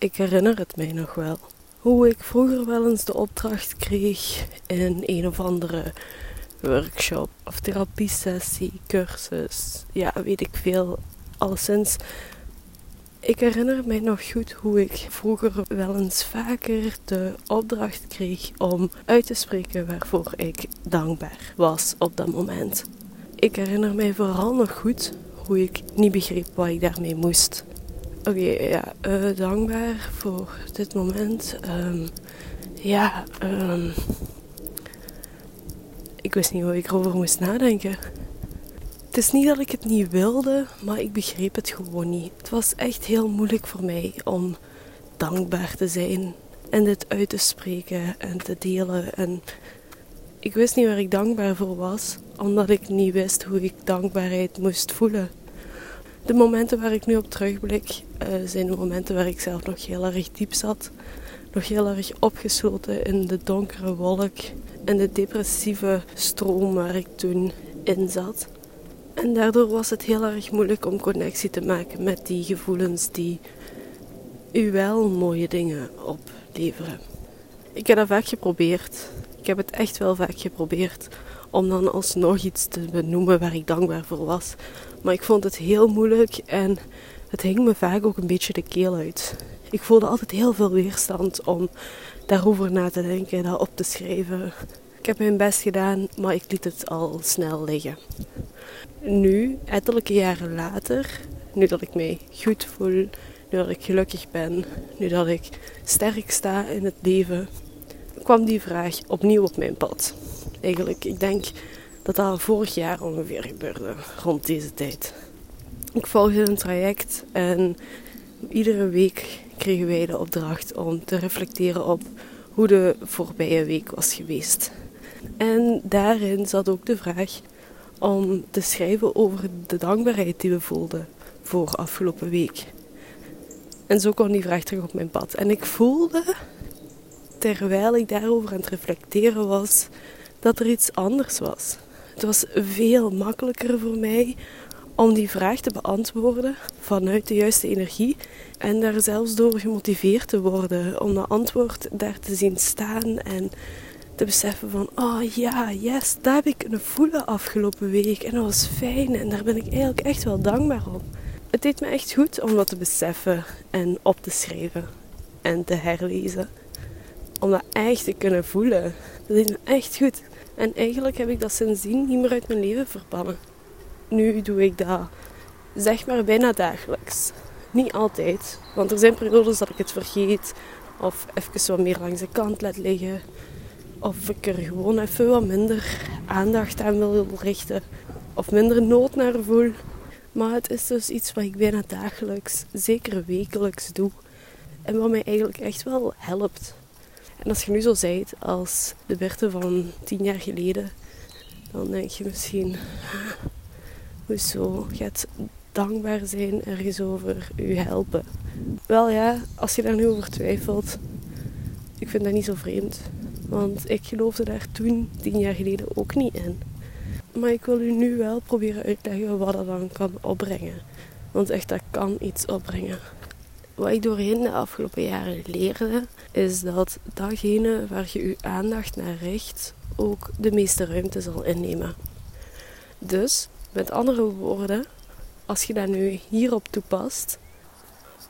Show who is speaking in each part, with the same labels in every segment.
Speaker 1: Ik herinner het mij nog wel. Hoe ik vroeger wel eens de opdracht kreeg in een of andere workshop of therapiesessie, cursus, ja, weet ik veel. Alleszins, ik herinner mij nog goed hoe ik vroeger wel eens vaker de opdracht kreeg om uit te spreken waarvoor ik dankbaar was op dat moment. Ik herinner mij vooral nog goed hoe ik niet begreep wat ik daarmee moest. Oké, ja, uh, dankbaar voor dit moment. Um, ja, um, ik wist niet hoe ik erover moest nadenken. Het is niet dat ik het niet wilde, maar ik begreep het gewoon niet. Het was echt heel moeilijk voor mij om dankbaar te zijn en dit uit te spreken en te delen. En ik wist niet waar ik dankbaar voor was, omdat ik niet wist hoe ik dankbaarheid moest voelen. De momenten waar ik nu op terugblik uh, zijn momenten waar ik zelf nog heel erg diep zat. Nog heel erg opgesloten in de donkere wolk en de depressieve stroom waar ik toen in zat. En daardoor was het heel erg moeilijk om connectie te maken met die gevoelens die u wel mooie dingen opleveren. Ik heb dat vaak geprobeerd. Ik heb het echt wel vaak geprobeerd om dan alsnog iets te benoemen waar ik dankbaar voor was. Maar ik vond het heel moeilijk en het hing me vaak ook een beetje de keel uit. Ik voelde altijd heel veel weerstand om daarover na te denken, dat op te schrijven. Ik heb mijn best gedaan, maar ik liet het al snel liggen. Nu, ettelijke jaren later, nu dat ik mij goed voel, nu dat ik gelukkig ben, nu dat ik sterk sta in het leven, kwam die vraag opnieuw op mijn pad. Eigenlijk, ik denk dat dat vorig jaar ongeveer gebeurde, rond deze tijd. Ik volgde een traject en iedere week kregen wij de opdracht om te reflecteren op hoe de voorbije week was geweest. En daarin zat ook de vraag om te schrijven over de dankbaarheid die we voelden voor afgelopen week. En zo kwam die vraag terug op mijn pad. En ik voelde, terwijl ik daarover aan het reflecteren was, dat er iets anders was. Het was veel makkelijker voor mij om die vraag te beantwoorden vanuit de juiste energie en daar zelfs door gemotiveerd te worden om dat antwoord daar te zien staan en te beseffen van oh ja, yes, dat heb ik kunnen voelen afgelopen week en dat was fijn en daar ben ik eigenlijk echt wel dankbaar om. Het deed me echt goed om dat te beseffen en op te schrijven en te herlezen. Om dat echt te kunnen voelen. Dat deed me echt goed. En eigenlijk heb ik dat sindsdien niet meer uit mijn leven verbannen. Nu doe ik dat zeg maar bijna dagelijks. Niet altijd, want er zijn periodes dat ik het vergeet of even wat meer langs de kant laat liggen. Of ik er gewoon even wat minder aandacht aan wil richten of minder nood naar voel. Maar het is dus iets wat ik bijna dagelijks, zeker wekelijks doe. En wat mij eigenlijk echt wel helpt. En als je nu zo zijt als de Berthe van tien jaar geleden, dan denk je misschien, hoezo gaat dankbaar zijn ergens over u helpen? Wel ja, als je daar nu over twijfelt, ik vind dat niet zo vreemd. Want ik geloofde daar toen, tien jaar geleden, ook niet in. Maar ik wil u nu wel proberen uitleggen wat dat dan kan opbrengen. Want echt, dat kan iets opbrengen. Wat ik doorheen de afgelopen jaren leerde, is dat datgene waar je je aandacht naar richt, ook de meeste ruimte zal innemen. Dus, met andere woorden, als je dat nu hierop toepast,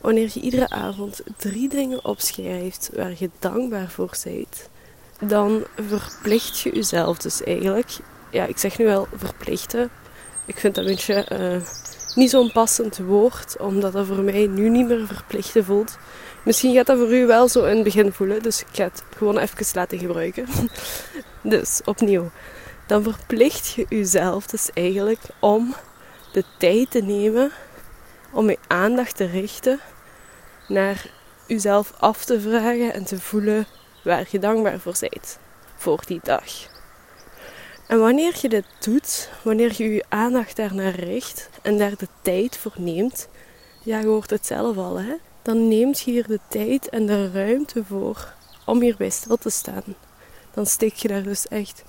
Speaker 1: wanneer je iedere avond drie dingen opschrijft waar je dankbaar voor bent, dan verplicht je jezelf dus eigenlijk. Ja, ik zeg nu wel verplichten. Ik vind dat een beetje uh, niet zo'n passend woord, omdat dat voor mij nu niet meer verplichten voelt. Misschien gaat dat voor u wel zo in het begin voelen, dus ik ga het gewoon even laten gebruiken. dus opnieuw, dan verplicht je jezelf dus eigenlijk om de tijd te nemen om je aandacht te richten naar jezelf af te vragen en te voelen waar je dankbaar voor bent voor die dag. En wanneer je dit doet, wanneer je je aandacht daarnaar richt en daar de tijd voor neemt, ja, je hoort het zelf al, hè, dan neemt je hier de tijd en de ruimte voor om hierbij stil te staan. Dan steek je daar dus echt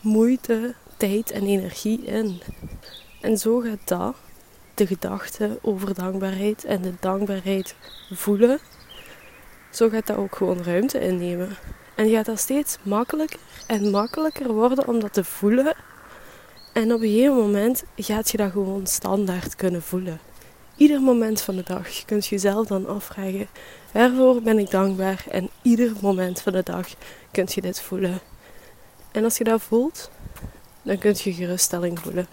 Speaker 1: moeite, tijd en energie in. En zo gaat dat, de gedachte over dankbaarheid en de dankbaarheid voelen, zo gaat dat ook gewoon ruimte innemen. En je gaat dat steeds makkelijker en makkelijker worden om dat te voelen. En op een gegeven moment gaat je dat gewoon standaard kunnen voelen. Ieder moment van de dag je kunt jezelf dan afvragen: waarvoor ben ik dankbaar? En ieder moment van de dag kunt je dit voelen. En als je dat voelt, dan kun je geruststelling voelen.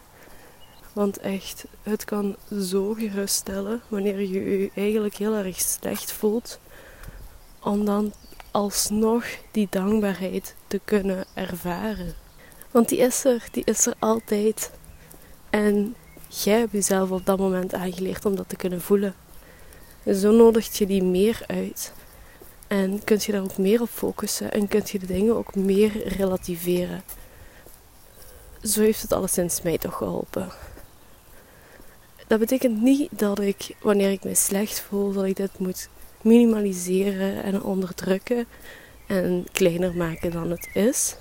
Speaker 1: Want echt, het kan zo geruststellen wanneer je je eigenlijk heel erg slecht voelt. Om dan alsnog die dankbaarheid te kunnen ervaren. Want die is er, die is er altijd. En jij hebt jezelf op dat moment aangeleerd om dat te kunnen voelen. En zo nodigt je die meer uit. En kunt je daar ook meer op focussen en kunt je de dingen ook meer relativeren. Zo heeft het alleszins mij toch geholpen. Dat betekent niet dat ik, wanneer ik me slecht voel, dat ik dit moet minimaliseren en onderdrukken en kleiner maken dan het is.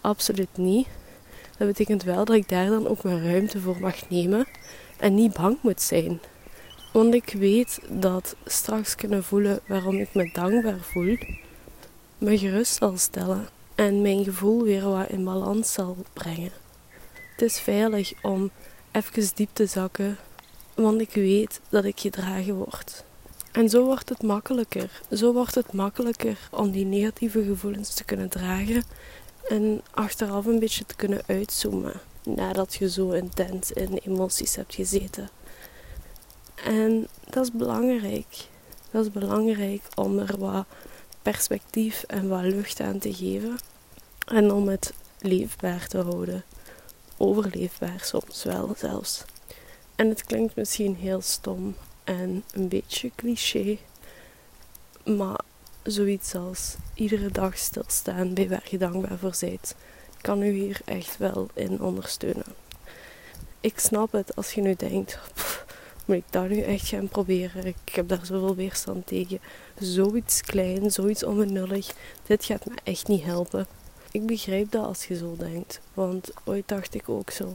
Speaker 1: Absoluut niet. Dat betekent wel dat ik daar dan ook mijn ruimte voor mag nemen en niet bang moet zijn. Want ik weet dat straks kunnen voelen waarom ik me dankbaar voel, me gerust zal stellen en mijn gevoel weer wat in balans zal brengen. Het is veilig om even diep te zakken, want ik weet dat ik gedragen word. En zo wordt het makkelijker. Zo wordt het makkelijker om die negatieve gevoelens te kunnen dragen en achteraf een beetje te kunnen uitzoomen nadat je zo intens in emoties hebt gezeten. En dat is belangrijk. Dat is belangrijk om er wat perspectief en wat lucht aan te geven en om het leefbaar te houden. Overleefbaar soms wel zelfs. En het klinkt misschien heel stom en een beetje cliché, maar zoiets als iedere dag stilstaan bij waar je dankbaar voor bent, kan u hier echt wel in ondersteunen. Ik snap het als je nu denkt, moet ik dat nu echt gaan proberen? Ik heb daar zoveel weerstand tegen. Zoiets klein, zoiets onbenullig, dit gaat me echt niet helpen. Ik begrijp dat als je zo denkt, want ooit dacht ik ook zo.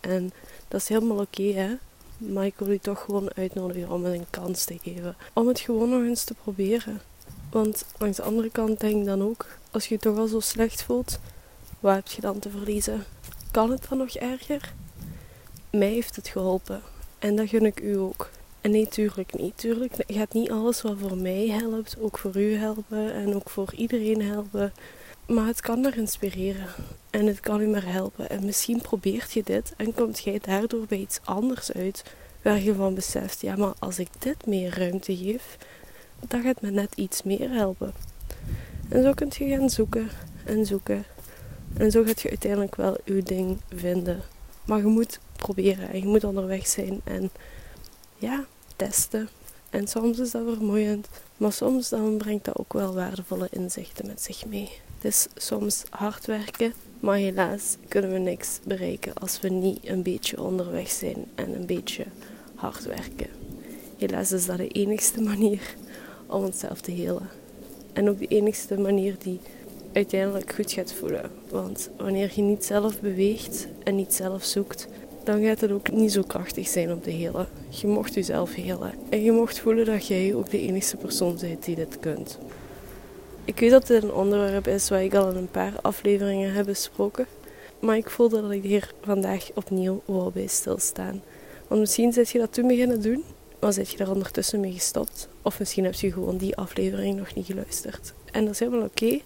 Speaker 1: En dat is helemaal oké, hè? Maar ik wil u toch gewoon uitnodigen om het een kans te geven. Om het gewoon nog eens te proberen. Want langs de andere kant denk ik dan ook, als je je toch al zo slecht voelt, wat heb je dan te verliezen? Kan het dan nog erger? Mij heeft het geholpen. En dat gun ik u ook. En nee, tuurlijk niet. Tuurlijk gaat niet alles wat voor mij helpt ook voor u helpen en ook voor iedereen helpen. Maar het kan er inspireren en het kan u maar helpen. En misschien probeert je dit en komt jij daardoor bij iets anders uit waar je van beseft: ja, maar als ik dit meer ruimte geef, dan gaat me net iets meer helpen. En zo kunt je gaan zoeken en zoeken. En zo gaat je uiteindelijk wel uw ding vinden. Maar je moet proberen en je moet onderweg zijn en ja, testen. En soms is dat vermoeiend, maar soms dan brengt dat ook wel waardevolle inzichten met zich mee. Is soms hard werken, maar helaas kunnen we niks bereiken als we niet een beetje onderweg zijn en een beetje hard werken. Helaas is dat de enigste manier om onszelf te helen. En ook de enigste manier die uiteindelijk goed gaat voelen. Want wanneer je niet zelf beweegt en niet zelf zoekt, dan gaat het ook niet zo krachtig zijn om te helen. Je mocht jezelf helen. En je mocht voelen dat jij ook de enige persoon bent die dit kunt. Ik weet dat dit een onderwerp is waar ik al in een paar afleveringen heb besproken. Maar ik voelde dat ik hier vandaag opnieuw wou bij stilstaan. Want misschien zit je dat toen beginnen doen, maar zit je er ondertussen mee gestopt. Of misschien heb je gewoon die aflevering nog niet geluisterd. En dat is helemaal oké.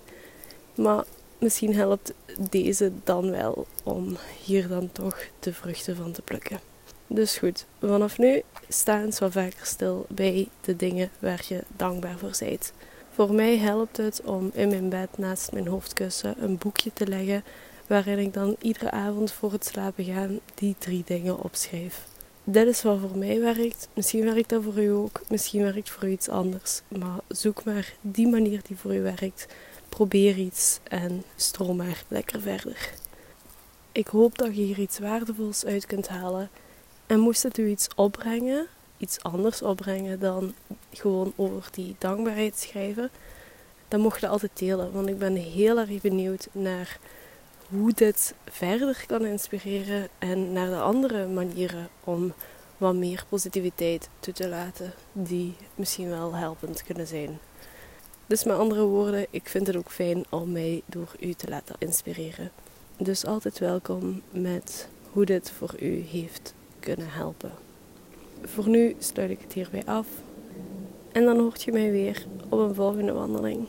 Speaker 1: maar misschien helpt deze dan wel om hier dan toch de vruchten van te plukken. Dus goed, vanaf nu sta eens wat vaker stil bij de dingen waar je dankbaar voor bent. Voor mij helpt het om in mijn bed naast mijn hoofdkussen een boekje te leggen waarin ik dan iedere avond voor het slapen gaan die drie dingen opschrijf. Dit is wat voor mij werkt. Misschien werkt dat voor u ook. Misschien werkt voor u iets anders. Maar zoek maar die manier die voor u werkt. Probeer iets en stroom maar lekker verder. Ik hoop dat je hier iets waardevols uit kunt halen. En moest het u iets opbrengen, iets anders opbrengen dan gewoon over die dankbaarheid schrijven, dan mocht je altijd delen. Want ik ben heel erg benieuwd naar hoe dit verder kan inspireren en naar de andere manieren om wat meer positiviteit toe te laten, die misschien wel helpend kunnen zijn. Dus met andere woorden, ik vind het ook fijn om mij door u te laten inspireren. Dus altijd welkom met hoe dit voor u heeft kunnen helpen. Voor nu sluit ik het hierbij af. En dan hoort je mij weer op een volgende wandeling.